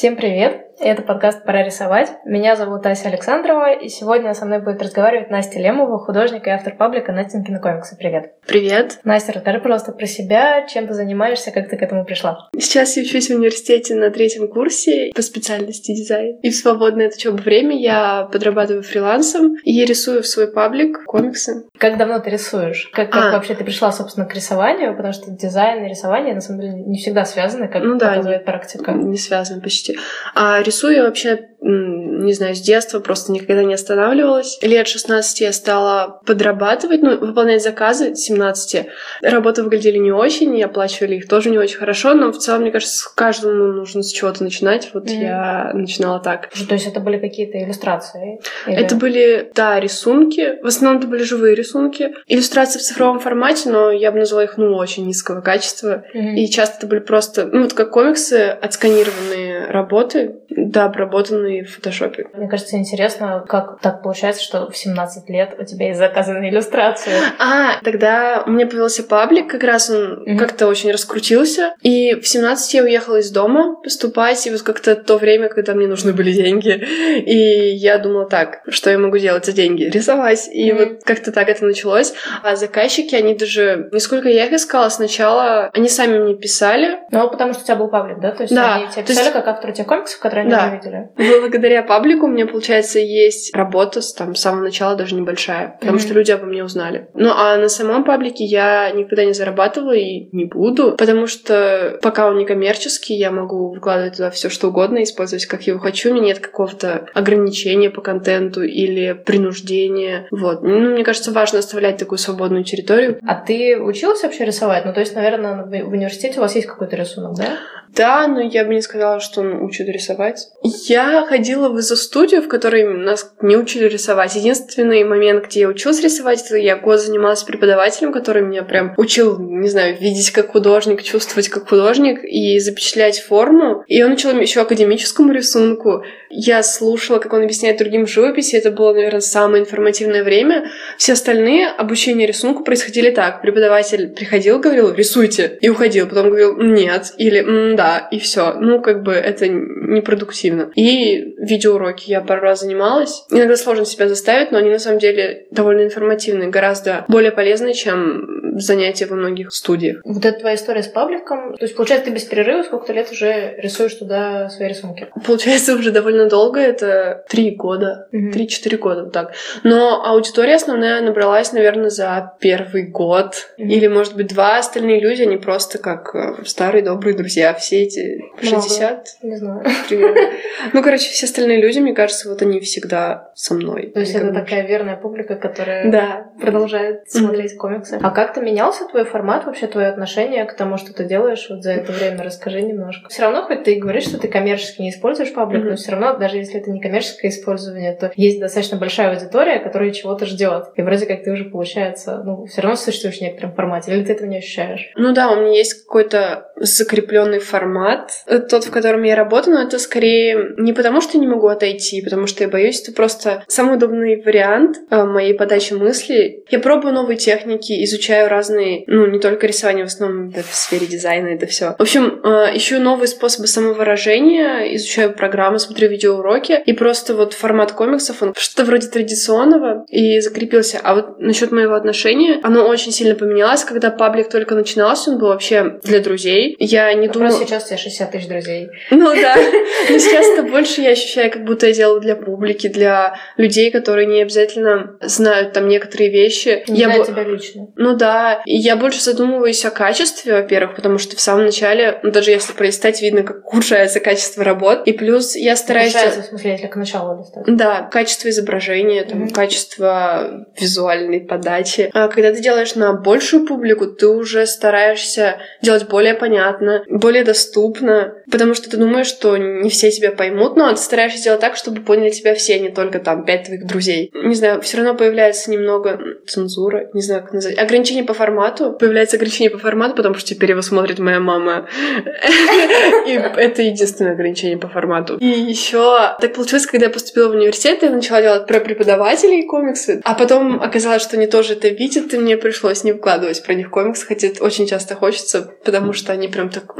Всем привет! Это подкаст «Пора рисовать». Меня зовут Ася Александрова, и сегодня со мной будет разговаривать Настя Лемова, художник и автор паблика Настенькины комиксы. Привет! Привет! Настя, расскажи, пожалуйста, про себя, чем ты занимаешься, как ты к этому пришла? Сейчас я учусь в университете на третьем курсе по специальности дизайн. И в свободное от учебы время я подрабатываю фрилансом и рисую в свой паблик комиксы. Как давно ты рисуешь? Как, как а. вообще ты пришла, собственно, к рисованию? Потому что дизайн и рисование, на самом деле, не всегда связаны, как ну, показывает да, практика. Не связаны почти. А рисую я вообще не знаю, с детства просто никогда не останавливалась. Лет 16 я стала подрабатывать, ну, выполнять заказы 17. Работы выглядели не очень, и оплачивали их тоже не очень хорошо, но в целом, мне кажется, каждому нужно с чего-то начинать. Вот mm-hmm. я начинала так. То есть это были какие-то иллюстрации? Или... Это были, да, рисунки. В основном это были живые рисунки. Иллюстрации в цифровом формате, но я бы назвала их, ну, очень низкого качества. Mm-hmm. И часто это были просто, ну, вот как комиксы, отсканированные работы, да, обработанные в фотошопе. Мне кажется, интересно, как так получается, что в 17 лет у тебя есть заказанные иллюстрации. А, тогда у меня появился паблик, как раз он mm-hmm. как-то очень раскрутился. И в 17 я уехала из дома поступать, и вот как-то то время, когда мне нужны были деньги. И я думала так, что я могу делать за деньги? Рисовать. И mm-hmm. вот как-то так это началось. А заказчики, они даже... Нисколько я их искала сначала, они сами мне писали. Ну, потому что у тебя был паблик, да? То есть да. они тебе писали есть... как автор тех комиксов, которые они да. увидели? Благодаря паблику у меня, получается, есть работа с, там, с самого начала даже небольшая, потому mm-hmm. что люди обо мне узнали. Ну, а на самом паблике я никогда не зарабатывала и не буду, потому что пока он не коммерческий, я могу вкладывать туда все что угодно, использовать как его хочу, у меня нет какого-то ограничения по контенту или принуждения. Вот. Ну, мне кажется, важно оставлять такую свободную территорию. А ты училась вообще рисовать? Ну, то есть, наверное, в университете у вас есть какой-то рисунок, да? Да, но я бы не сказала, что он учит рисовать. Я ходила в изо-студию, в которой нас не учили рисовать. Единственный момент, где я училась рисовать, это я год занималась преподавателем, который меня прям учил, не знаю, видеть как художник, чувствовать как художник и запечатлять форму. И он учил еще академическому рисунку. Я слушала, как он объясняет другим живописи. Это было, наверное, самое информативное время. Все остальные обучения рисунку происходили так. Преподаватель приходил, говорил, рисуйте, и уходил. Потом говорил, нет, или да, и все. Ну, как бы это непродуктивно. И видеоуроки я пару раз занималась. Иногда сложно себя заставить, но они на самом деле довольно информативные, гораздо более полезные, чем занятия во многих студиях. Вот это твоя история с пабликом. То есть, получается, ты без перерыва сколько-то лет уже рисуешь туда свои рисунки? Получается, уже довольно долго. Это три года. Три-четыре mm-hmm. года, вот так. Но аудитория основная набралась, наверное, за первый год. Mm-hmm. Или, может быть, два. Остальные люди, они просто как э, старые добрые друзья. Все эти 60. Не знаю. Примерно. Ну, короче, все остальные люди, мне кажется, вот они всегда со мной. То есть это такая верная публика, которая да. продолжает смотреть комиксы. А как ты менялся твой формат, вообще твое отношение к тому, что ты делаешь вот за это время? Расскажи немножко. Все равно, хоть ты и говоришь, что ты коммерчески не используешь паблик, mm-hmm. но все равно, даже если это не коммерческое использование, то есть достаточно большая аудитория, которая чего-то ждет. И вроде как ты уже, получается, ну, все равно существуешь в некотором формате, или ты этого не ощущаешь? Ну да, у меня есть какой-то закрепленный формат, тот, в котором я работаю, но это скорее не потому, что не могу отойти, потому что я боюсь, это просто самый удобный вариант э, моей подачи мысли. Я пробую новые техники, изучаю разные, ну, не только рисование, в основном это в сфере дизайна, это все. В общем, э, ищу новые способы самовыражения, изучаю программы, смотрю видеоуроки, и просто вот формат комиксов, он что-то вроде традиционного и закрепился. А вот насчет моего отношения, оно очень сильно поменялось, когда паблик только начинался, он был вообще для друзей. Я не а думала... сейчас у тебя 60 тысяч друзей. Ну да, но сейчас-то больше я ощущаю, как будто я делаю для публики, для людей, которые не обязательно знают там некоторые вещи. Не я знаю бо... тебя лично. Ну да, и я больше задумываюсь о качестве, во-первых, потому что в самом начале, ну, даже если пролистать, видно, как ухудшается качество работ. И плюс я стараюсь... Ухудшается, в смысле, если к началу листать? Да, качество изображения, там, mm-hmm. качество визуальной подачи. А когда ты делаешь на большую публику, ты уже стараешься делать более понятно, более доступно, потому что ты думаешь, что не все тебя поймут, но ты стараешься сделать так, чтобы поняли тебя все, не только там пять твоих друзей. Не знаю, все равно появляется немного цензура, не знаю, как назвать. Ограничение по формату. Появляется ограничение по формату, потому что теперь его смотрит моя мама. И это единственное ограничение по формату. И еще так получилось, когда я поступила в университет, я начала делать про преподавателей комиксы, а потом оказалось, что они тоже это видят, и мне пришлось не вкладывать про них комиксы, хотя очень часто хочется, потому что они прям так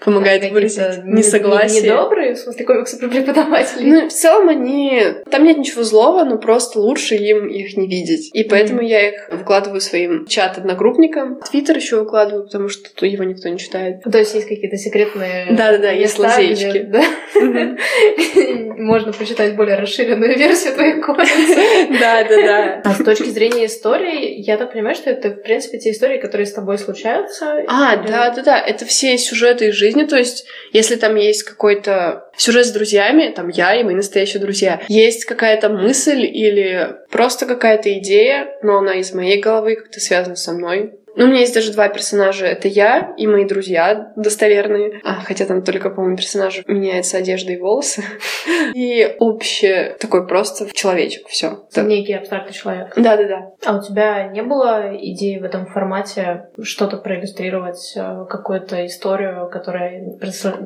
помогают выразить несогласие. Недобрые, в смысле, комиксы про преподавателей? Ну, в целом они... Там нет ничего злого, но просто лучше им их не видеть. И поэтому mm-hmm. я их вкладываю своим чат-одногруппникам. Твиттер еще выкладываю, потому что его никто не читает. То есть есть какие-то секретные... Да-да-да, есть лазейки. Можно прочитать более расширенную версию твоих комиксов. Да-да-да. А с точки зрения истории, я так понимаю, что это, в принципе, те истории, которые с тобой случаются. А, да-да-да, это все сюжеты из жизни, то есть если там есть какой-то сюжет с друзьями, там я и мои настоящие друзья, есть какая-то мысль или просто какая-то идея, но она из моей головы как-то связана со мной, ну, у меня есть даже два персонажа. Это я и мои друзья достоверные. А, хотя там только, по-моему, персонажу меняется одежда и волосы. И общее такой просто человечек. Все. Некий абстрактный человек. Да-да-да. А у тебя не было идеи в этом формате что-то проиллюстрировать, э, какую-то историю, которая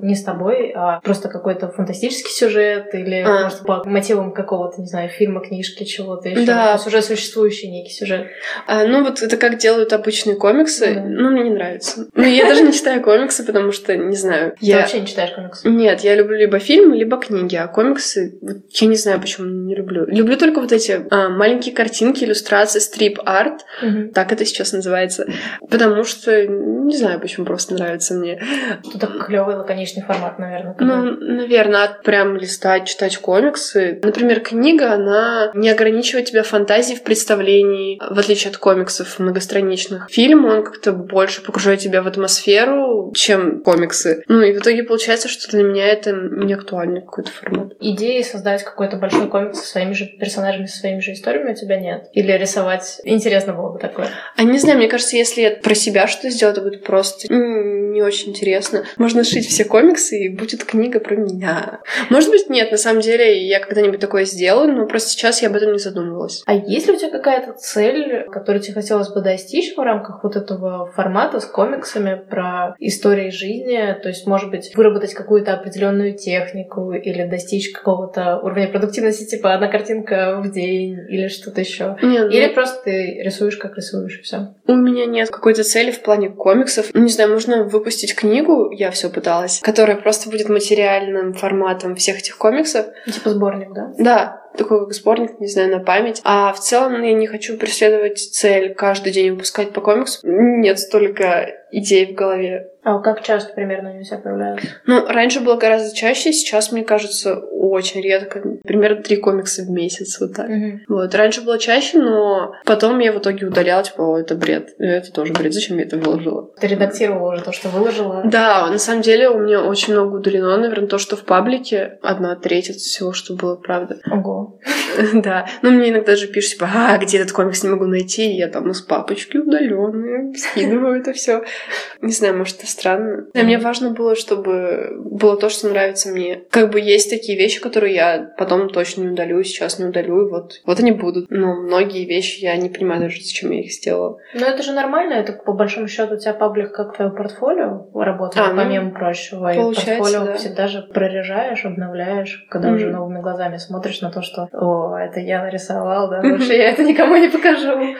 не с тобой, а просто какой-то фантастический сюжет или, а. может, по мотивам какого-то, не знаю, фильма, книжки, чего-то еще? Да. То есть уже существующий некий сюжет. А, ну, вот это как делают обычные комиксы, mm-hmm. ну, мне не нравится. Ну, я даже не читаю комиксы, потому что, не знаю. Ты я... вообще не читаешь комиксы? Нет, я люблю либо фильмы, либо книги, а комиксы, я не знаю, почему не люблю. Люблю только вот эти а, маленькие картинки, иллюстрации, стрип-арт, mm-hmm. так это сейчас называется, потому что, не знаю, почему просто нравится мне. Это клевый лаконичный формат, наверное. Когда... Ну, наверное, от прям листать, читать комиксы. Например, книга, она не ограничивает тебя фантазией в представлении, в отличие от комиксов многостраничных. Фильм фильм, он как-то больше погружает тебя в атмосферу, чем комиксы. Ну и в итоге получается, что для меня это не актуальный какой-то формат. Идеи создать какой-то большой комикс со своими же персонажами, со своими же историями у тебя нет? Или рисовать? Интересно было бы такое. А не знаю, мне кажется, если я про себя что сделать, это будет просто не очень интересно. Можно шить все комиксы, и будет книга про меня. Может быть, нет, на самом деле я когда-нибудь такое сделаю, но просто сейчас я об этом не задумывалась. А есть ли у тебя какая-то цель, которую тебе хотелось бы достичь в рамках вот этого формата с комиксами про истории жизни, то есть, может быть, выработать какую-то определенную технику или достичь какого-то уровня продуктивности, типа одна картинка в день или что-то еще. Нет, или нет. просто ты рисуешь, как рисуешь, и все. У меня нет какой-то цели в плане комиксов. Не знаю, можно выпустить книгу, я все пыталась, которая просто будет материальным форматом всех этих комиксов. Типа сборник, да? Да, такой как сборник, не знаю, на память. А в целом я не хочу преследовать цель каждый день выпускать по комиксу. Нет столько идей в голове. А как часто примерно они у себя появляются? Ну, раньше было гораздо чаще, сейчас, мне кажется, очень редко. Примерно три комикса в месяц, вот так. Угу. Вот. Раньше было чаще, но потом я в итоге удаляла, типа, о, это бред. Это тоже бред. Зачем я это выложила? Ты редактировала уже то, что выложила? Да, на самом деле у меня очень много удалено. Наверное, то, что в паблике одна треть от всего, что было, правда. Ого. Да. Ну, мне иногда же пишут, типа, а, где этот комикс не могу найти? Я там из папочки удаленные скидываю это все. Не знаю, может, это странно. Но мне важно было, чтобы было то, что нравится мне. Как бы есть такие вещи, которые я потом точно не удалю, сейчас не удалю, и вот, вот они будут. Но многие вещи я не понимаю даже, зачем я их сделала. Но это же нормально, это по большому счету у тебя паблик как твое портфолио работает, а, ну, помимо прочего. И портфолио да. всегда же прорежаешь, обновляешь, когда mm-hmm. уже новыми глазами смотришь на то, что «О, это я нарисовал, да, лучше я это никому не покажу».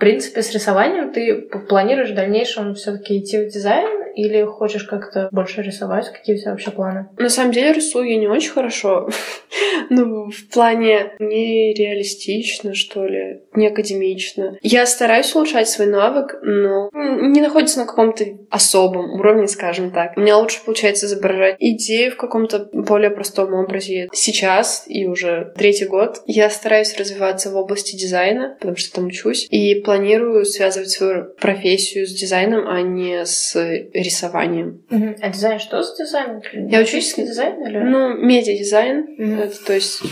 В принципе, с рисованием ты планируешь в дальнейшем все-таки идти в дизайн или хочешь как-то больше рисовать? Какие у тебя вообще планы? На самом деле рисую я не очень хорошо. ну, в плане нереалистично, что ли, не академично. Я стараюсь улучшать свой навык, но не находится на каком-то особом уровне, скажем так. У меня лучше получается изображать идею в каком-то более простом образе. Сейчас и уже третий год я стараюсь развиваться в области дизайна, потому что там учусь, и планирую связывать свою профессию с дизайном, а не с рисованием. Угу. А дизайн что за дизайн? Я учусь... дизайн или? Ну, медиадизайн. Угу. Это то есть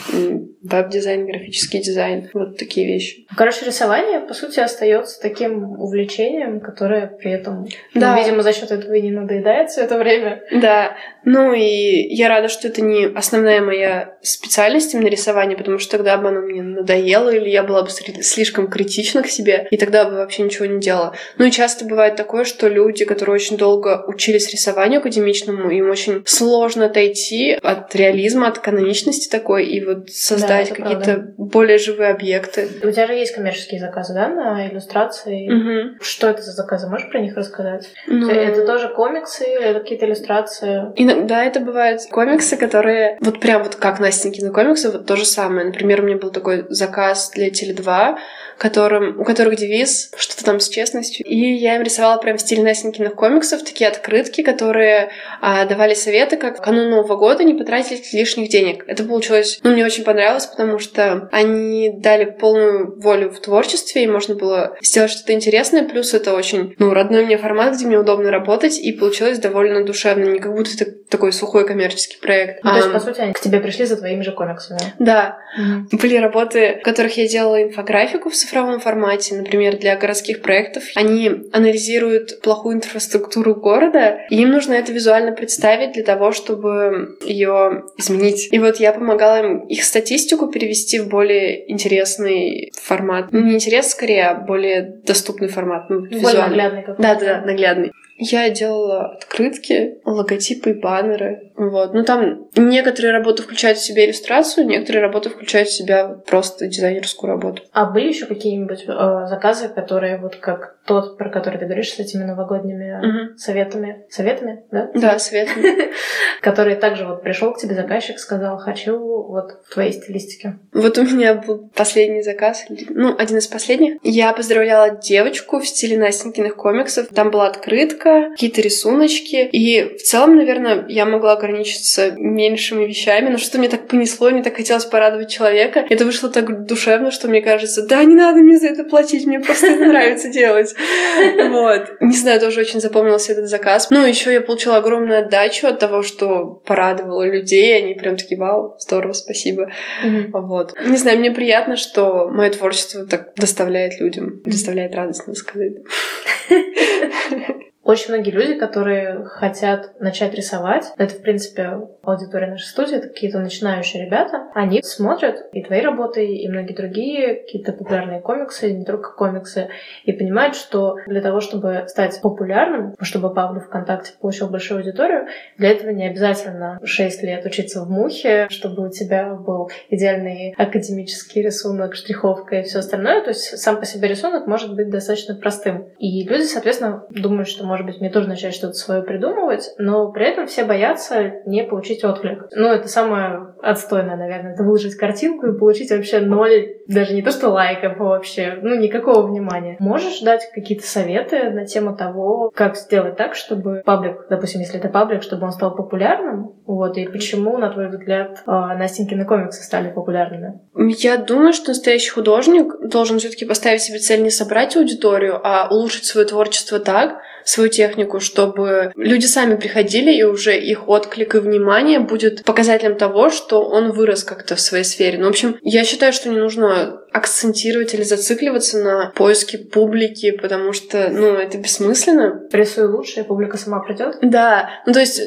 веб-дизайн, графический дизайн, вот такие вещи. Короче, рисование, по сути, остается таким увлечением, которое при этом, ну, да. ну, видимо, за счет этого и не надоедает все это время. Да, ну и я рада, что это не основная моя специальность именно рисование, потому что тогда бы оно мне надоело, или я была бы слишком критична к себе, и тогда бы вообще ничего не делала. Ну и часто бывает такое, что люди, которые очень долго учились рисованию академичному, им очень сложно отойти от реализма, от каноничности такой, и вот создать да, какие-то более живые объекты. У тебя же есть коммерческие заказы, да, на иллюстрации? Угу. Что это за заказы? Можешь про них рассказать? Ну... Это тоже комиксы или какие-то иллюстрации? Иногда это бывают комиксы, которые вот прям вот как Настенькины комиксы, вот то же самое. Например, у меня был такой заказ для Теле2, которым, у которых девиз что-то там с честностью. И я им рисовала прям в стиле Настенькиных комиксов такие открытки, которые а, давали советы, как канун Нового года не потратить лишних денег. Это получилось, ну, мне очень понравилось, потому что они дали полную волю в творчестве, и можно было сделать что-то интересное, плюс это очень, ну, родной мне формат, где мне удобно работать, и получилось довольно душевно, не как будто это такой сухой коммерческий проект. Ну, а, то есть, по сути, они к тебе пришли за твоими же комиксами? Да. Угу. Были работы, в которых я делала инфографику в цифровом формате, например, для городских проектов. Они анализируют плохую инфраструктуру города, и им нужно это визуально представить для того, чтобы ее изменить. И вот я помогала им их статистику перевести в более интересный формат. Ну, не интересный, скорее, а более доступный формат. Ну, более визуально. наглядный какой-то. Да, да, наглядный. Я делала открытки, логотипы и баннеры. Вот. Ну, там некоторые работы включают в себя иллюстрацию, некоторые работы включают в себя просто дизайнерскую работу. А были еще какие-нибудь э, заказы, которые вот как тот, про который ты говоришь, с этими новогодними угу. советами? Советами, да? Да, советами. Который также вот пришел к тебе заказчик, сказал, хочу вот в твоей стилистике. Вот у меня был последний заказ, ну, один из последних. Я поздравляла девочку в стиле Настенькиных комиксов. Там была открытка, какие-то рисуночки. И в целом, наверное, я могла ограничиться меньшими вещами, но что-то мне так понесло, мне так хотелось порадовать человека. Это вышло так душевно, что мне кажется, да, не надо мне за это платить, мне просто это нравится делать. Вот. Не знаю, тоже очень запомнился этот заказ. Ну, еще я получила огромную отдачу от того, что порадовала людей, они прям такие, вау, здорово, спасибо. Вот. Не знаю, мне приятно, что мое творчество так доставляет людям, доставляет радость, надо сказать. Очень многие люди, которые хотят начать рисовать, это, в принципе, аудитория нашей студии, это какие-то начинающие ребята, они смотрят и твои работы, и многие другие, какие-то популярные комиксы, не только комиксы, и понимают, что для того, чтобы стать популярным, чтобы Павлу ВКонтакте получил большую аудиторию, для этого не обязательно 6 лет учиться в мухе, чтобы у тебя был идеальный академический рисунок, штриховка и все остальное. То есть сам по себе рисунок может быть достаточно простым. И люди, соответственно, думают, что, может быть, мне тоже начать что-то свое придумывать, но при этом все боятся не получить отклик. Ну, это самое отстойное, наверное, это выложить картинку и получить вообще ноль, даже не то что лайков, а вообще, ну, никакого внимания. Можешь дать какие-то советы на тему того, как сделать так, чтобы паблик, допустим, если это паблик, чтобы он стал популярным, вот, и почему, на твой взгляд, а, Настенькины комиксы стали популярными? Я думаю, что настоящий художник должен все таки поставить себе цель не собрать аудиторию, а улучшить свое творчество так, свою технику, чтобы люди сами приходили, и уже их отклик и внимание будет показателем того, что он вырос как-то в своей сфере. Ну, в общем, я считаю, что не нужно акцентировать или зацикливаться на поиске публики, потому что, ну, это бессмысленно. Рисуй лучше, и публика сама придет. Да, ну то есть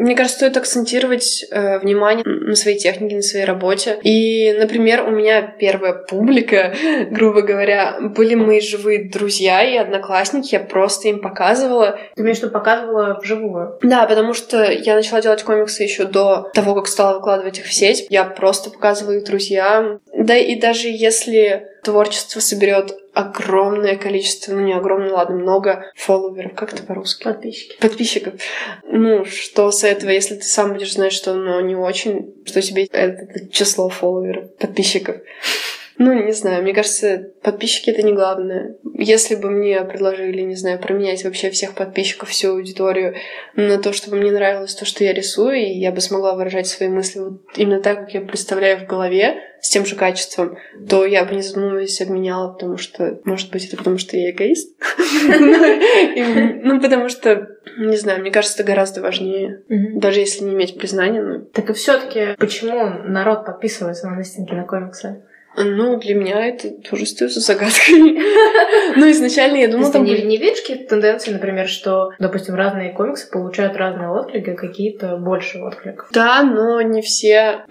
мне кажется, стоит акцентировать э, внимание на своей технике, на своей работе. И, например, у меня первая публика, грубо говоря, были мои живые друзья и одноклассники. Я просто им показывала. Ты имеешь в виду показывала вживую? Да, потому что я начала делать комиксы еще до того, как стала выкладывать их в сеть. Я просто показывала их друзьям. Да и даже если творчество соберет огромное количество, ну не огромное, ладно, много фолловеров, как это по-русски? Подписчики. Подписчиков. Ну, что с этого, если ты сам будешь знать, что оно не очень, что тебе это число фолловеров, подписчиков. Ну, не знаю, мне кажется, подписчики — это не главное. Если бы мне предложили, не знаю, променять вообще всех подписчиков, всю аудиторию на то, чтобы мне нравилось то, что я рисую, и я бы смогла выражать свои мысли вот именно так, как я представляю в голове, с тем же качеством, то я бы не задумываясь обменяла, потому что, может быть, это потому что я эгоист. Ну, потому что, не знаю, мне кажется, это гораздо важнее, даже если не иметь признания. Так и все таки почему народ подписывается на листинги на комиксы? Ну, для меня это тоже остается загадкой. Ну, изначально я думала... Ты не, не видишь какие-то тенденции, например, что, допустим, разные комиксы получают разные отклики, какие-то больше откликов? Да, но не все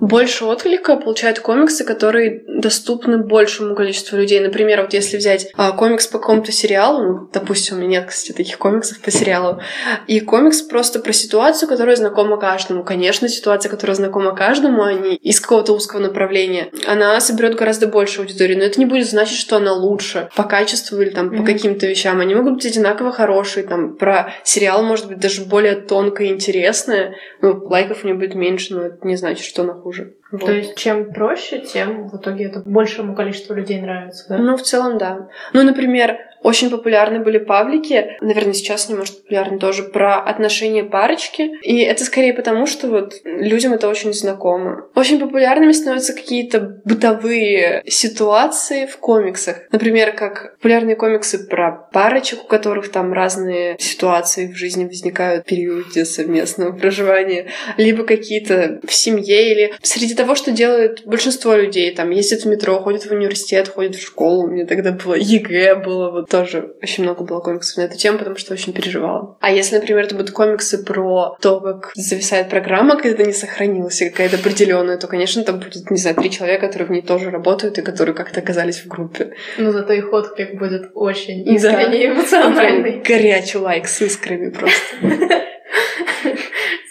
больше отклика получают комиксы, которые доступны большему количеству людей. Например, вот если взять а, комикс по какому-то сериалу, ну, допустим, у меня нет, кстати, таких комиксов по сериалу, и комикс просто про ситуацию, которая знакома каждому. Конечно, ситуация, которая знакома каждому, а не из какого-то узкого направления. Она соберет гораздо больше аудитории, но это не будет значить, что она лучше по качеству или там mm-hmm. по каким-то вещам. Они могут быть одинаково хорошие. Там про сериал может быть даже более тонкое и интересное. Ну, лайков у него будет меньше, но это не значит, что она хуже. Вот. То есть, чем проще, тем в итоге это большему количеству людей нравится, да? Ну, в целом, да. Ну, например, очень популярны были паблики, наверное, сейчас они, может, популярны тоже, про отношения парочки. И это скорее потому, что вот людям это очень знакомо. Очень популярными становятся какие-то бытовые ситуации в комиксах. Например, как популярные комиксы про парочек, у которых там разные ситуации в жизни возникают в периоде совместного проживания. Либо какие-то в семье или среди того, что делают большинство людей. Там ездят в метро, ходят в университет, ходят в школу. У меня тогда было ЕГЭ, было вот тоже очень много было комиксов на эту тему, потому что очень переживала. А если, например, это будут комиксы про то, как зависает программа, когда не сохранилась, какая-то определенная, то, конечно, там будет, не знаю, три человека, которые в ней тоже работают и которые как-то оказались в группе. Ну, зато их отклик будет очень искренний и эмоциональный. Горячий лайк с искрами просто.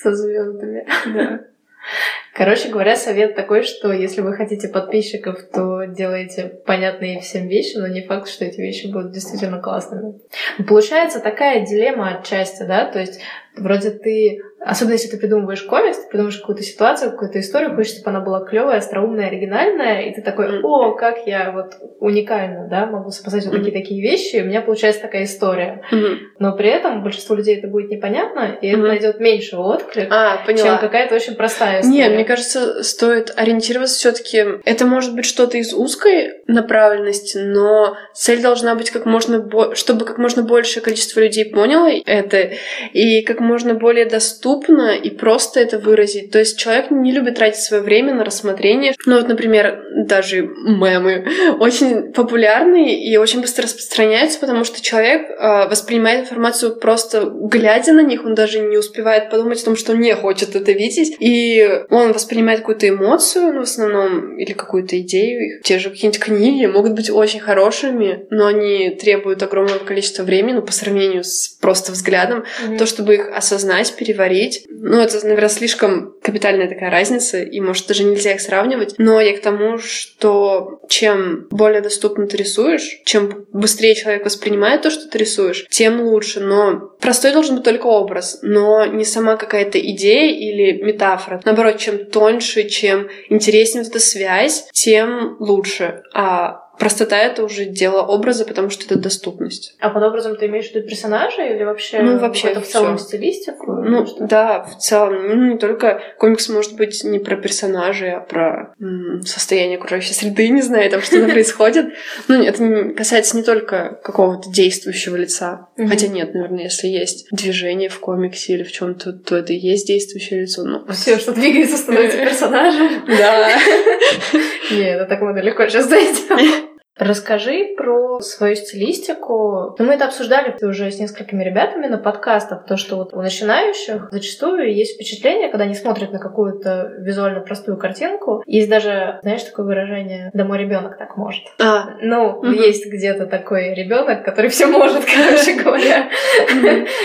Со звездами. Да. Короче говоря, совет такой, что если вы хотите подписчиков, то делайте понятные всем вещи, но не факт, что эти вещи будут действительно классными. Получается такая дилемма отчасти, да, то есть вроде ты Особенно если ты придумываешь комикс, ты придумываешь какую-то ситуацию, какую-то историю, хочешь, чтобы она была клевая, остроумная, оригинальная, и ты такой, о, как я вот уникально, да, могу сопоставить вот такие такие вещи, и у меня получается такая история. Но при этом большинству людей это будет непонятно, и это найдет меньше отклик, а, чем какая-то очень простая история. Нет, мне кажется, стоит ориентироваться все-таки. Это может быть что-то из узкой направленности, но цель должна быть как можно бо... чтобы как можно большее количество людей поняло это, и как можно более доступно и просто это выразить. То есть человек не любит тратить свое время на рассмотрение. Ну вот, например, даже мемы очень популярны и очень быстро распространяются, потому что человек э, воспринимает информацию просто глядя на них, он даже не успевает подумать о том, что не хочет это видеть, и он воспринимает какую-то эмоцию, ну, в основном, или какую-то идею. Те же какие-нибудь книги могут быть очень хорошими, но они требуют огромного количества времени, ну, по сравнению с просто взглядом, mm-hmm. то, чтобы их осознать, переварить. Ну, это, наверное, слишком капитальная такая разница, и, может, даже нельзя их сравнивать. Но я к тому, что чем более доступно ты рисуешь, чем быстрее человек воспринимает то, что ты рисуешь, тем лучше. Но простой должен быть только образ, но не сама какая-то идея или метафора. Наоборот, чем тоньше, чем интереснее эта связь, тем лучше. А Простота — это уже дело образа, потому что это доступность. А под образом ты имеешь в виду персонажа или вообще, ну, вообще это в целом стилистику? Ну, да, в целом. Ну, не только комикс может быть не про персонажей, а про м- состояние окружающей среды, не знаю, там что-то происходит. Ну, это касается не только какого-то действующего лица. Хотя нет, наверное, если есть движение в комиксе или в чем то то это и есть действующее лицо. Ну, Все, что двигается, становится персонажем. Да. Нет, это так мы далеко сейчас дойдем. Расскажи про свою стилистику. Ну, мы это обсуждали уже с несколькими ребятами на подкастах, то, что вот у начинающих зачастую есть впечатление, когда они смотрят на какую-то визуально простую картинку. Есть даже, знаешь, такое выражение «да мой ребенок так может». А. Ну, угу. есть где-то такой ребенок, который все может, короче говоря.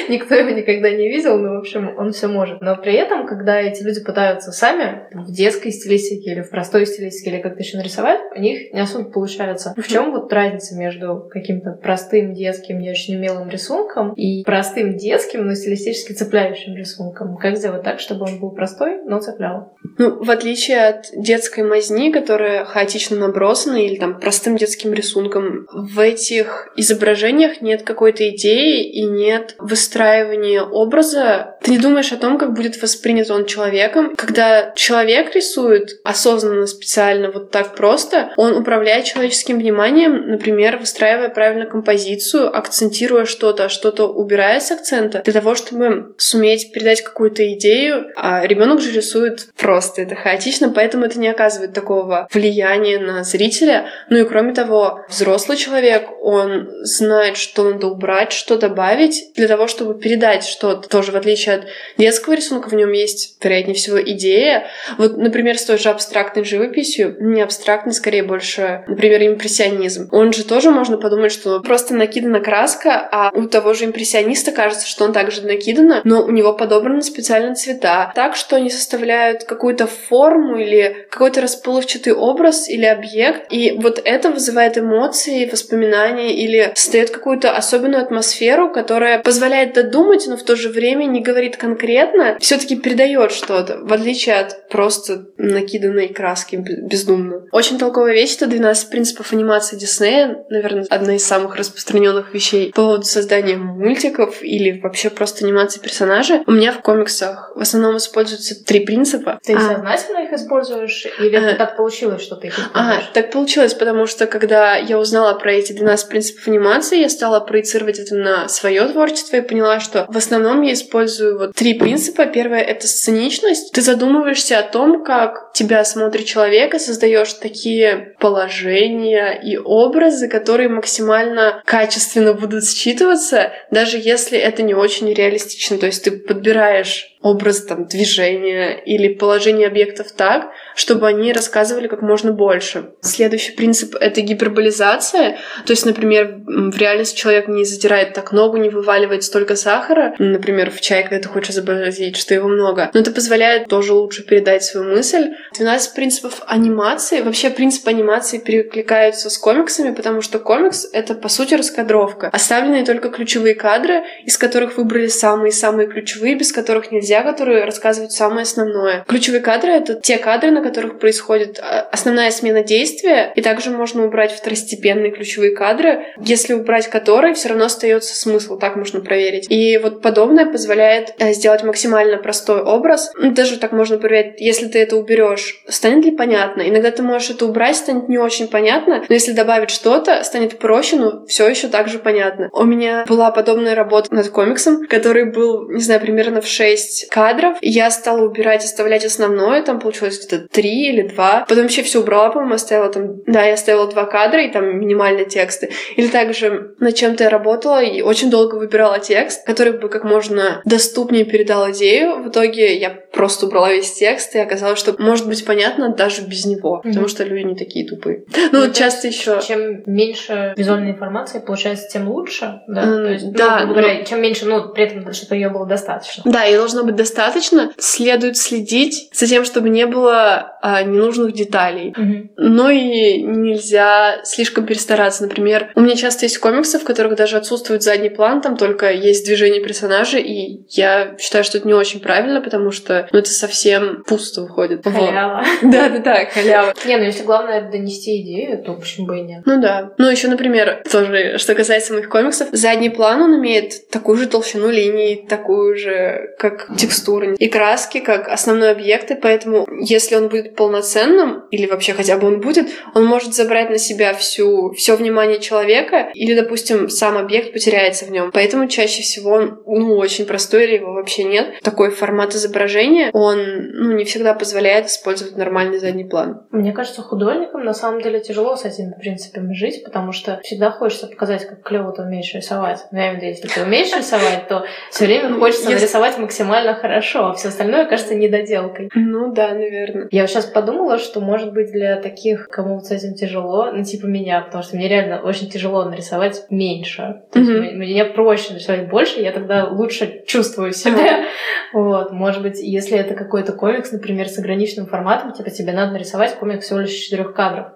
Никто его никогда не видел, но, в общем, он все может. Но при этом, когда эти люди пытаются сами в детской стилистике или в простой стилистике или как-то еще нарисовать, у них не особо получается. В чем вот разница между каким-то простым детским, не очень умелым рисунком и простым детским, но стилистически цепляющим рисунком? Как сделать так, чтобы он был простой, но цеплял? Ну, в отличие от детской мазни, которая хаотично набросана, или там простым детским рисунком, в этих изображениях нет какой-то идеи и нет выстраивания образа. Ты не думаешь о том, как будет воспринят он человеком. Когда человек рисует осознанно, специально, вот так просто, он управляет человеческим вниманием, например, выстраивая правильно композицию, акцентируя что-то, а что-то убирая с акцента, для того, чтобы суметь передать какую-то идею. А ребенок же рисует просто, это хаотично, поэтому это не оказывает такого влияния на зрителя. Ну и кроме того, взрослый человек, он знает, что надо убрать, что добавить, для того, чтобы передать что-то. Тоже в отличие от детского рисунка, в нем есть, вероятнее всего, идея. Вот, например, с той же абстрактной живописью, не абстрактной, скорее больше, например, импрессионизм. Он же тоже можно подумать, что просто накидана краска, а у того же импрессиониста кажется, что он также накидана, но у него подобраны специально цвета, так что они составляют какую-то форму или какой-то расплывчатый образ или объект, и вот это вызывает эмоции, воспоминания или создает какую-то особенную атмосферу, которая позволяет додумать, но в то же время не говорит конкретно, все-таки передает что-то, в отличие от просто накиданной краски бездумно. Очень толковая вещь — это 12 принципов анимации Диснея, наверное, одна из самых распространенных вещей по поводу создания мультиков или вообще просто анимации персонажа. У меня в комиксах в основном используются три принципа. Ты а. сознательно их используешь или а, так получилось, что ты их используешь? А, так получилось, потому что когда я узнала про эти 12 принципов анимации, я стала проецировать это на свое творчество и поняла, что в основном я использую вот три принципа. Первое — это сценичность. Ты задумываешься о том, как тебя смотрит человек, и создаешь такие положения и образы, которые максимально качественно будут считываться, даже если это не очень реалистично. То есть ты подбираешь образ там, движения или положение объектов так, чтобы они рассказывали как можно больше. Следующий принцип — это гиперболизация. То есть, например, в реальности человек не затирает так ногу, не вываливает столько сахара, например, в чай, когда ты хочешь изобразить, что его много. Но это позволяет тоже лучше передать свою мысль. 12 принципов анимации. Вообще, принципы анимации перекликаются с комиксами, потому что комикс — это, по сути, раскадровка. Оставленные только ключевые кадры, из которых выбрали самые-самые ключевые, без которых нельзя нельзя, которые рассказывают самое основное. Ключевые кадры — это те кадры, на которых происходит а, основная смена действия, и также можно убрать второстепенные ключевые кадры, если убрать которые, все равно остается смысл, так можно проверить. И вот подобное позволяет э, сделать максимально простой образ. Ну, даже так можно проверить, если ты это уберешь, станет ли понятно? Иногда ты можешь это убрать, станет не очень понятно, но если добавить что-то, станет проще, но все еще так же понятно. У меня была подобная работа над комиксом, который был, не знаю, примерно в 6 кадров. Я стала убирать, оставлять основное, там получилось где-то три или два. Потом вообще все убрала, по-моему, оставила там... Да, я оставила два кадра и там минимальные тексты. Или также над чем-то я работала и очень долго выбирала текст, который бы как можно доступнее передал идею. В итоге я просто убрала весь текст, и оказалось, что может быть понятно даже без него, mm-hmm. потому что люди не такие тупые. Ну, вот часто еще... Чем меньше визуальной информации получается, тем лучше, да? Mm, То есть, ну, да, ну, говоря, но... чем меньше, ну, при этом, чтобы ее было достаточно. Да, и должно быть быть достаточно, следует следить за тем, чтобы не было а, ненужных деталей. Mm-hmm. Но и нельзя слишком перестараться. Например, у меня часто есть комиксы, в которых даже отсутствует задний план, там только есть движение персонажа, и я считаю, что это не очень правильно, потому что ну, это совсем пусто выходит. Халява. Да-да-да, халява. Не, ну если главное донести идею, то почему бы и нет? Ну да. Ну еще, например, тоже, что касается моих комиксов, задний план, он имеет такую же толщину линий, такую же, как текстуры и краски как основной объект, и поэтому если он будет полноценным, или вообще хотя бы он будет, он может забрать на себя всю, все внимание человека, или, допустим, сам объект потеряется в нем. Поэтому чаще всего он ну, очень простой, или его вообще нет. Такой формат изображения, он ну, не всегда позволяет использовать нормальный задний план. Мне кажется, художникам на самом деле тяжело с этим принципом жить, потому что всегда хочется показать, как клево ты умеешь рисовать. Но я имею в виду, если ты умеешь рисовать, то все время хочется нарисовать максимально хорошо, а все остальное кажется недоделкой. Ну да, наверное. Я сейчас подумала, что может быть для таких, кому с этим тяжело, ну типа меня, потому что мне реально очень тяжело нарисовать меньше. То mm-hmm. есть мне проще нарисовать больше, я тогда лучше чувствую себя. Вот, может быть, если это какой-то комикс, например, с ограниченным форматом, типа тебе надо нарисовать комикс всего лишь четырех кадров.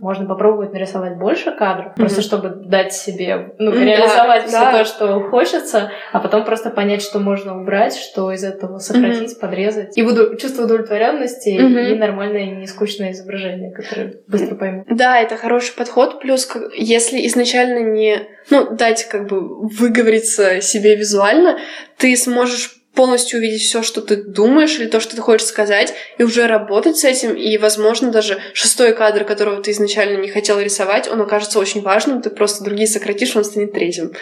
Можно попробовать нарисовать больше кадров, просто чтобы дать себе, ну, реализовать все то, что хочется, а потом просто понять, что можно убрать, что из этого сократить, подрезать. И буду чувство удовлетворенности и нормальное, не скучное изображение, которое быстро пойму. Да, это хороший подход. Плюс, если изначально не, ну, дать как бы выговориться себе визуально, ты сможешь полностью увидеть все, что ты думаешь или то, что ты хочешь сказать, и уже работать с этим, и, возможно, даже шестой кадр, которого ты изначально не хотел рисовать, он окажется очень важным, ты просто другие сократишь, он станет третьим.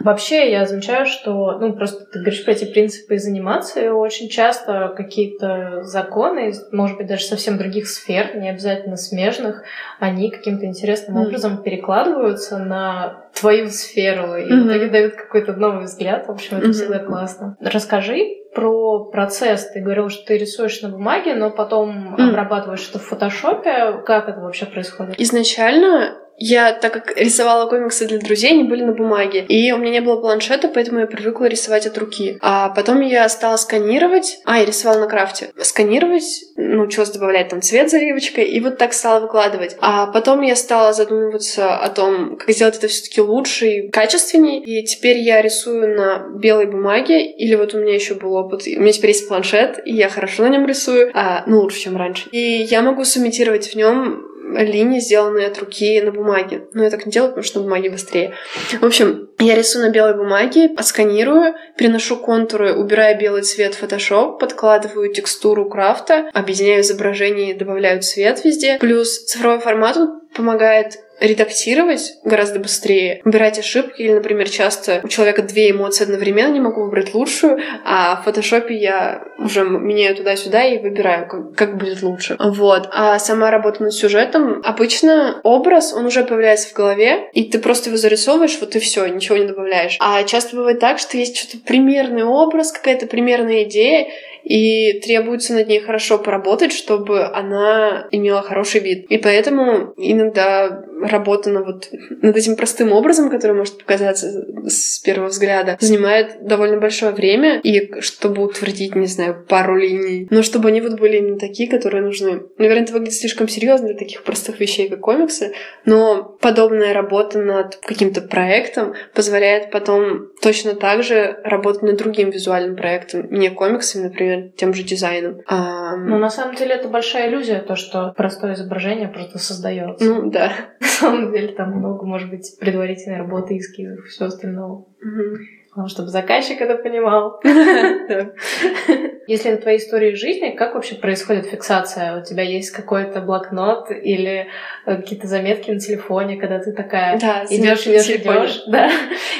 Вообще, я замечаю, что, ну, просто ты говоришь про эти принципы из анимации, очень часто какие-то законы, может быть, даже совсем других сфер, не обязательно смежных, они каким-то интересным mm. образом перекладываются на твою сферу, и mm-hmm. в итоге дают какой-то новый взгляд. В общем, это mm-hmm. всегда классно. Расскажи про процесс. Ты говорил, что ты рисуешь на бумаге, но потом mm. обрабатываешь это в фотошопе. Как это вообще происходит? Изначально я, так как рисовала комиксы для друзей, они были на бумаге. И у меня не было планшета, поэтому я привыкла рисовать от руки. А потом я стала сканировать. А, я рисовала на крафте. Сканировать, научилась добавлять там цвет заливочкой, и вот так стала выкладывать. А потом я стала задумываться о том, как сделать это все-таки лучше и качественнее. И теперь я рисую на белой бумаге. Или вот у меня еще был опыт. У меня теперь есть планшет, и я хорошо на нем рисую. А, ну, лучше, чем раньше. И я могу сымитировать в нем линии, сделанные от руки на бумаге. Но я так не делаю, потому что на бумаге быстрее. В общем, я рисую на белой бумаге, отсканирую, переношу контуры, убираю белый цвет в Photoshop, подкладываю текстуру крафта, объединяю изображение, добавляю цвет везде. Плюс цифровой формат помогает редактировать гораздо быстрее, убирать ошибки, или, например, часто у человека две эмоции одновременно, не могу выбрать лучшую, а в фотошопе я уже меняю туда-сюда и выбираю, как, как будет лучше. Вот. А сама работа над сюжетом, обычно образ, он уже появляется в голове, и ты просто его зарисовываешь, вот и все, ничего не добавляешь. А часто бывает так, что есть что-то примерный образ, какая-то примерная идея, и требуется над ней хорошо поработать, чтобы она имела хороший вид. И поэтому иногда работа на вот над этим простым образом, который может показаться с первого взгляда, занимает довольно большое время, и чтобы утвердить, не знаю, пару линий, но чтобы они вот были именно такие, которые нужны. Наверное, это выглядит слишком серьезно для таких простых вещей, как комиксы, но подобная работа над каким-то проектом позволяет потом точно так же работать над другим визуальным проектом, не комиксами, например, тем же дизайном. А... Но на самом деле это большая иллюзия, то, что простое изображение просто создается. Ну, да. На самом деле там много, может быть, предварительной работы, эскизов и всего остального. Угу. Главное, чтобы заказчик это понимал. Если это твоя история жизни, как вообще происходит фиксация? У тебя есть какой-то блокнот или э, какие-то заметки на телефоне, когда ты такая идешь, идешь, идешь, да,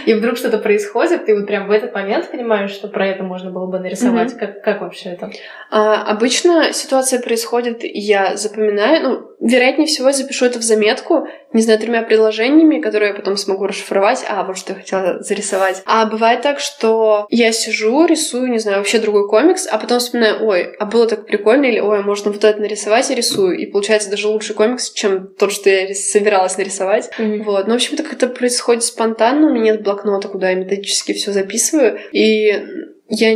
и вдруг что-то происходит, ты вот прям в этот момент понимаешь, что про это можно было бы нарисовать. Как, как вообще это? А, обычно ситуация происходит, я запоминаю, ну, вероятнее всего, запишу это в заметку, не знаю, тремя предложениями, которые я потом смогу расшифровать. А, вот что я хотела зарисовать. А бывает так, что я сижу, рисую, не знаю, вообще другой комикс, а потом вспоминаю, ой, а было так прикольно, или ой, можно вот это нарисовать и рисую. И получается даже лучший комикс, чем тот, что я собиралась нарисовать. Mm-hmm. Вот. Ну, в общем-то, как это происходит спонтанно. У меня нет блокнота, куда я методически все записываю. И я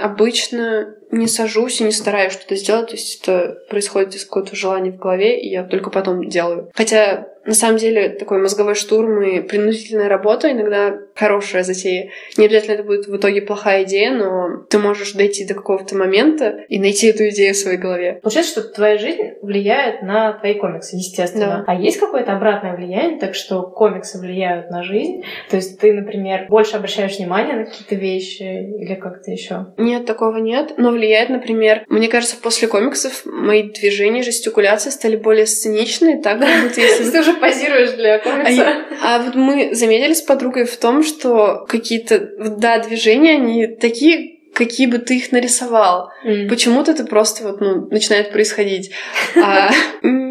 обычно не сажусь и не стараюсь что-то сделать. То есть это происходит из какого-то желания в голове, и я только потом делаю. Хотя на самом деле такой мозговой штурм и принудительная работа иногда хорошая затея. Не обязательно это будет в итоге плохая идея, но ты можешь дойти до какого-то момента и найти эту идею в своей голове. Получается, что твоя жизнь влияет на твои комиксы, естественно. Да. А есть какое-то обратное влияние, так что комиксы влияют на жизнь? То есть ты, например, больше обращаешь внимание на какие-то вещи или как-то еще? Нет, такого нет. Но влияет, например, мне кажется, после комиксов мои движения, жестикуляции стали более сценичные, так как будто если... Ты уже позируешь для комикса. А, вот мы заметили с подругой в том, что какие-то, да, движения, они такие какие бы ты их нарисовал. Mm. Почему-то это просто вот, ну, начинает происходить. А,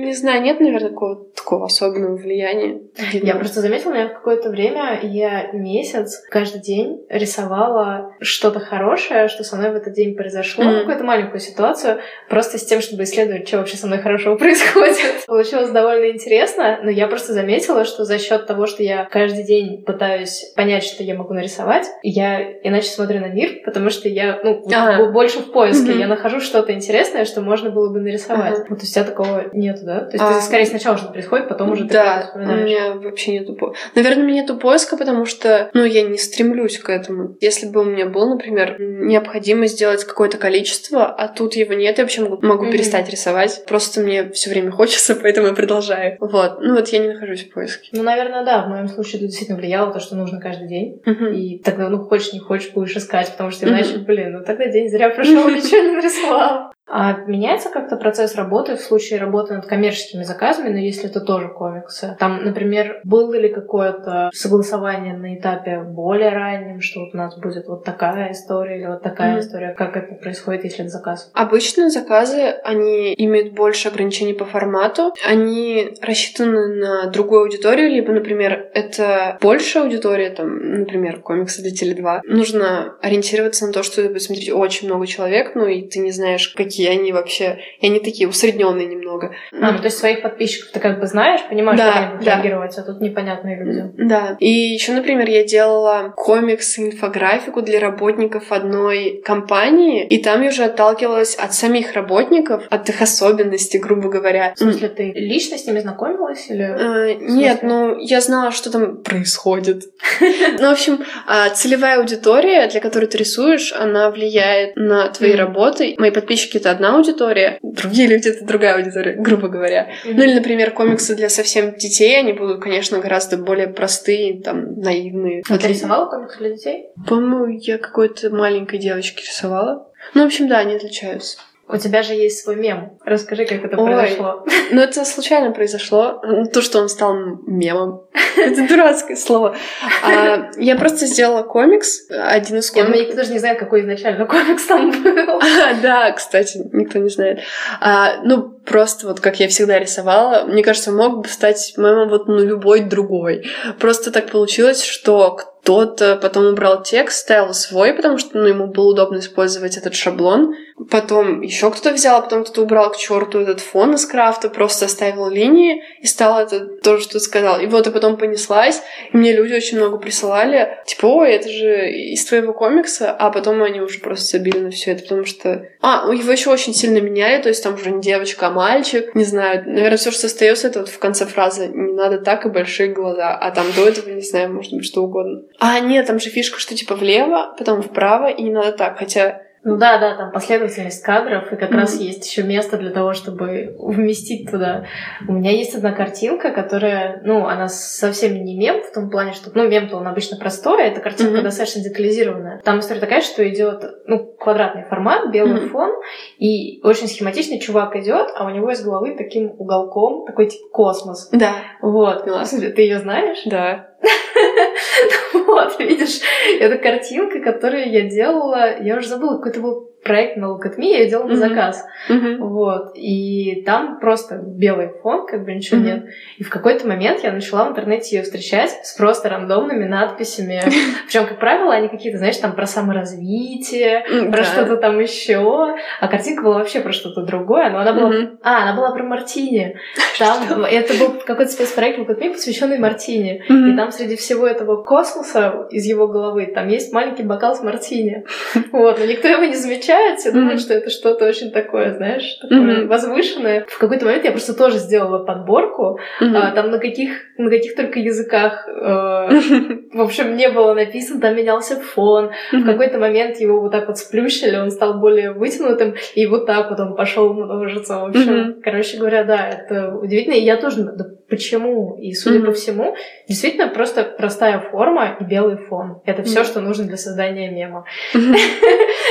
не знаю, нет, наверное, такого, такого особенного влияния. Видно. Я просто заметила, меня в какое-то время я месяц каждый день рисовала что-то хорошее, что со мной в этот день произошло, mm. какую-то маленькую ситуацию, просто с тем, чтобы исследовать, что вообще со мной хорошего происходит. Получилось довольно интересно, но я просто заметила, что за счет того, что я каждый день пытаюсь понять, что я могу нарисовать, я иначе смотрю на мир, потому что я ну, ага. больше в поиске, mm-hmm. я нахожу что-то интересное, что можно было бы нарисовать. Ага. Вот у тебя такого нету, да? То есть а... ты скорее сначала что-то происходит, потом уже да, ты вспоминаешь. у меня вообще нету поиска. Наверное, у меня нету поиска, потому что, ну, я не стремлюсь к этому. Если бы у меня был, например, необходимость сделать какое-то количество, а тут его нет, я вообще могу, могу mm-hmm. перестать рисовать. Просто мне все время хочется, поэтому я продолжаю. Вот. Ну вот я не нахожусь в поиске. Ну, наверное, да. В моем случае это действительно влияло то, что нужно каждый день. Mm-hmm. И тогда, ну, хочешь, не хочешь, будешь искать, потому что иначе, mm-hmm. блин, ну тогда день зря прошел, ничего не нарисовал. А меняется как-то процесс работы в случае работы над коммерческими заказами, но если это тоже комиксы? Там, например, было ли какое-то согласование на этапе более раннем, что вот у нас будет вот такая история или вот такая mm-hmm. история? Как это происходит, если это заказ? Обычно заказы, они имеют больше ограничений по формату. Они рассчитаны на другую аудиторию, либо, например, это большая аудитория, там, например, комиксы для Теле2. Нужно ориентироваться на то, что посмотреть очень много человек, ну и ты не знаешь, какие какие они вообще, и они такие усредненные немного. А, ну, то есть своих подписчиков ты как бы знаешь, понимаешь, да, как да. реагировать, а тут непонятные люди. Да. И еще, например, я делала комикс, инфографику для работников одной компании, и там я уже отталкивалась от самих работников, от их особенностей, грубо говоря. В смысле, ты лично с ними знакомилась или? А, нет, ну я знала, что там происходит. Ну, в общем, а, целевая аудитория, для которой ты рисуешь, она влияет на твои работы. Мои подписчики это одна аудитория, другие люди это другая аудитория, грубо говоря. Mm-hmm. Ну или, например, комиксы для совсем детей, они будут, конечно, гораздо более простые, там, наивные. А ты рисовала комиксы для детей? По-моему, я какой-то маленькой девочке рисовала. Ну, в общем, да, они отличаются. У тебя же есть свой мем. Расскажи, как это Ой, произошло. Ну, это случайно произошло. То, что он стал мемом. Это дурацкое слово. А, я просто сделала комикс, один из комиксов. Никто даже не знает, какой изначально комикс там был. А, да, кстати, никто не знает. А, ну, просто вот как я всегда рисовала, мне кажется, мог бы стать мемом вот ну любой другой. Просто так получилось, что кто-то потом убрал текст, ставил свой, потому что ну, ему было удобно использовать этот шаблон. Потом еще кто-то взял, а потом кто-то убрал к черту этот фон из крафта, просто оставил линии и стал это то, что ты сказал. И вот и потом понеслась, и мне люди очень много присылали, типа, ой, это же из твоего комикса, а потом они уже просто забили на все это, потому что... А, его еще очень сильно меняли, то есть там уже не девочка, а мальчик, не знаю, наверное, все, что остается, это вот в конце фразы «не надо так и большие глаза», а там до этого, не знаю, может быть, что угодно. А, нет, там же фишка, что типа влево, потом вправо, и не надо так. Хотя ну да, да, там последовательность кадров, и как mm-hmm. раз есть еще место для того, чтобы вместить туда. У меня есть одна картинка, которая, ну, она совсем не мем, в том плане, что, ну, мем-то он обычно простой, а эта картинка mm-hmm. достаточно детализированная. Там история такая, что идет, ну, квадратный формат, белый mm-hmm. фон, и очень схематичный чувак идет, а у него из головы таким уголком такой типа космос. Да. Вот. Классно. Ты ее знаешь? Да. Вот, видишь, это картинка, которую я делала, я уже забыла, какой-то был проект на Look at Me, я делала на заказ. Mm-hmm. Вот. И там просто белый фон, как бы ничего mm-hmm. нет. И в какой-то момент я начала в интернете ее встречать с просто рандомными надписями. Причем, как правило, они какие-то, знаешь, там про саморазвитие, про что-то там еще. А картинка была вообще про что-то другое. Но она была. А, она была про Мартини. Там это был какой-то спецпроект Look at Me, посвященный Мартини. И там среди всего этого космоса из его головы там есть маленький бокал с Мартини. Вот, но никто его не замечает встречают, все думают, что это что-то очень такое, знаешь, такое mm-hmm. возвышенное. В какой-то момент я просто тоже сделала подборку, mm-hmm. а, там на каких, на каких только языках, э, в общем, не было написано, там менялся фон. Mm-hmm. В какой-то момент его вот так вот сплющили, он стал более вытянутым, и вот так вот он пошел множиться. В общем, mm-hmm. короче говоря, да, это удивительно. И я тоже, да почему? И, судя mm-hmm. по всему, действительно просто простая форма и белый фон. Это все, mm-hmm. что нужно для создания мема.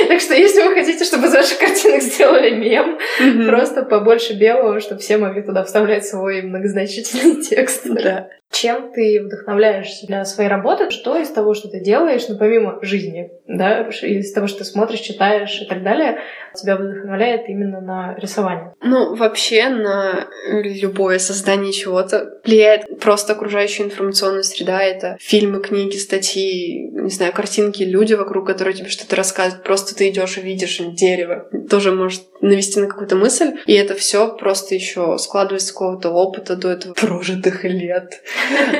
Так что, если вы хотите, чтобы из ваших картинок сделали мем, mm-hmm. просто побольше белого, чтобы все могли туда вставлять свой многозначительный текст. Да. Чем ты вдохновляешься для своей работы, что из того, что ты делаешь, ну, помимо жизни, да, из того, что ты смотришь, читаешь и так далее, тебя вдохновляет именно на рисование? Ну, вообще на любое создание чего-то влияет просто окружающая информационная среда. Это фильмы, книги, статьи, не знаю, картинки, люди вокруг, которые тебе что-то рассказывают. Просто ты идешь и видишь дерево. Тоже может навести на какую-то мысль. И это все просто еще складывается с какого-то опыта до этого прожитых лет.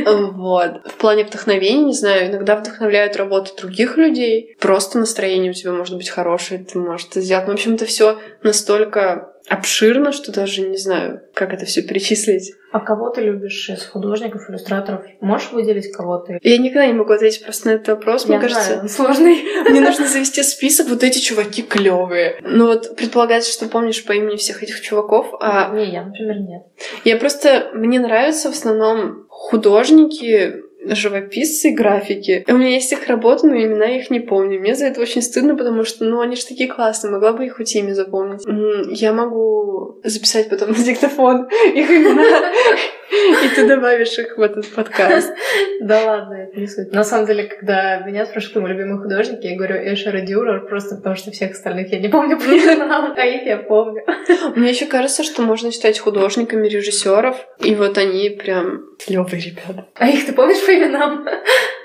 Вот. В плане вдохновения, не знаю, иногда вдохновляют работу других людей. Просто настроение у тебя может быть хорошее, ты можешь это сделать. В общем, это все настолько обширно, что даже не знаю, как это все перечислить. А кого ты любишь из художников, иллюстраторов? Можешь выделить кого-то? Я никогда не могу ответить просто на этот вопрос. Я Мне знаю, кажется, сложный. Мне нужно завести список, вот эти чуваки клевые. Ну вот предполагается, что помнишь по имени всех этих чуваков. А... Не, я, например, нет. Я просто... Мне нравятся в основном художники, живописцы, графики. И у меня есть их работы, но имена их не помню. Мне за это очень стыдно, потому что, ну, они же такие классные, могла бы их хоть имя запомнить. Я могу записать потом на диктофон их имена, и ты добавишь их в этот подкаст. Да ладно, это не суть. На самом деле, когда меня спрашивают, мой любимый художник, я говорю Эшера Дюрер, просто потому что всех остальных я не помню по именам, а их я помню. Мне еще кажется, что можно считать художниками режиссеров, и вот они прям клевые ребята. А их ты помнишь по именам?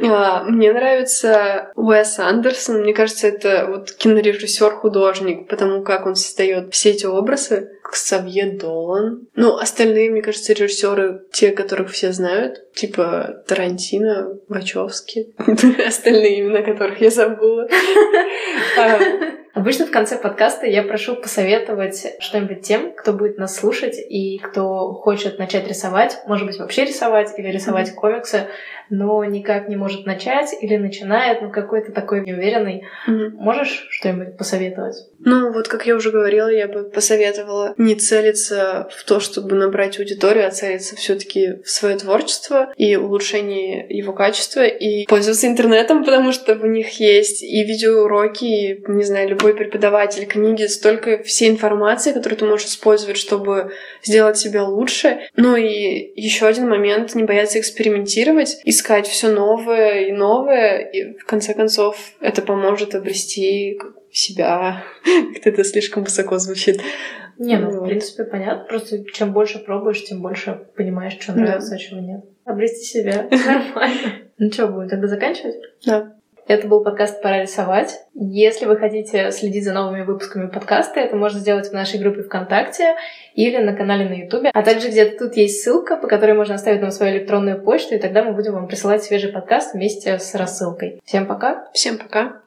А, мне нравится Уэс Андерсон. Мне кажется, это вот кинорежиссер-художник, потому как он создает все эти образы. Ксавье Долан. Ну, остальные, мне кажется, режиссеры, те, которых все знают, типа Тарантино, Вачовски. Остальные имена которых я забыла. Обычно в конце подкаста я прошу посоветовать что-нибудь тем, кто будет нас слушать и кто хочет начать рисовать, может быть, вообще рисовать или рисовать mm-hmm. комиксы, но никак не может начать или начинает, ну какой-то такой неуверенный. Mm-hmm. Можешь что-нибудь посоветовать? Ну, вот как я уже говорила, я бы посоветовала не целиться в то, чтобы набрать аудиторию, а целиться все таки в свое творчество и улучшение его качества, и пользоваться интернетом, потому что в них есть и видеоуроки, и, не знаю, любой преподаватель книги, столько всей информации, которую ты можешь использовать, чтобы сделать себя лучше. Ну и еще один момент, не бояться экспериментировать, искать все новое и новое, и в конце концов это поможет обрести себя. Как-то это слишком высоко звучит. Не, ну, вот. в принципе, понятно. Просто чем больше пробуешь, тем больше понимаешь, что нравится, да. а чего нет. Обрести себя. Нормально. Ну что, будем тогда заканчивать? Да. Это был подкаст «Пора рисовать». Если вы хотите следить за новыми выпусками подкаста, это можно сделать в нашей группе ВКонтакте или на канале на Ютубе. А также где-то тут есть ссылка, по которой можно оставить нам свою электронную почту, и тогда мы будем вам присылать свежий подкаст вместе с рассылкой. Всем пока! Всем пока!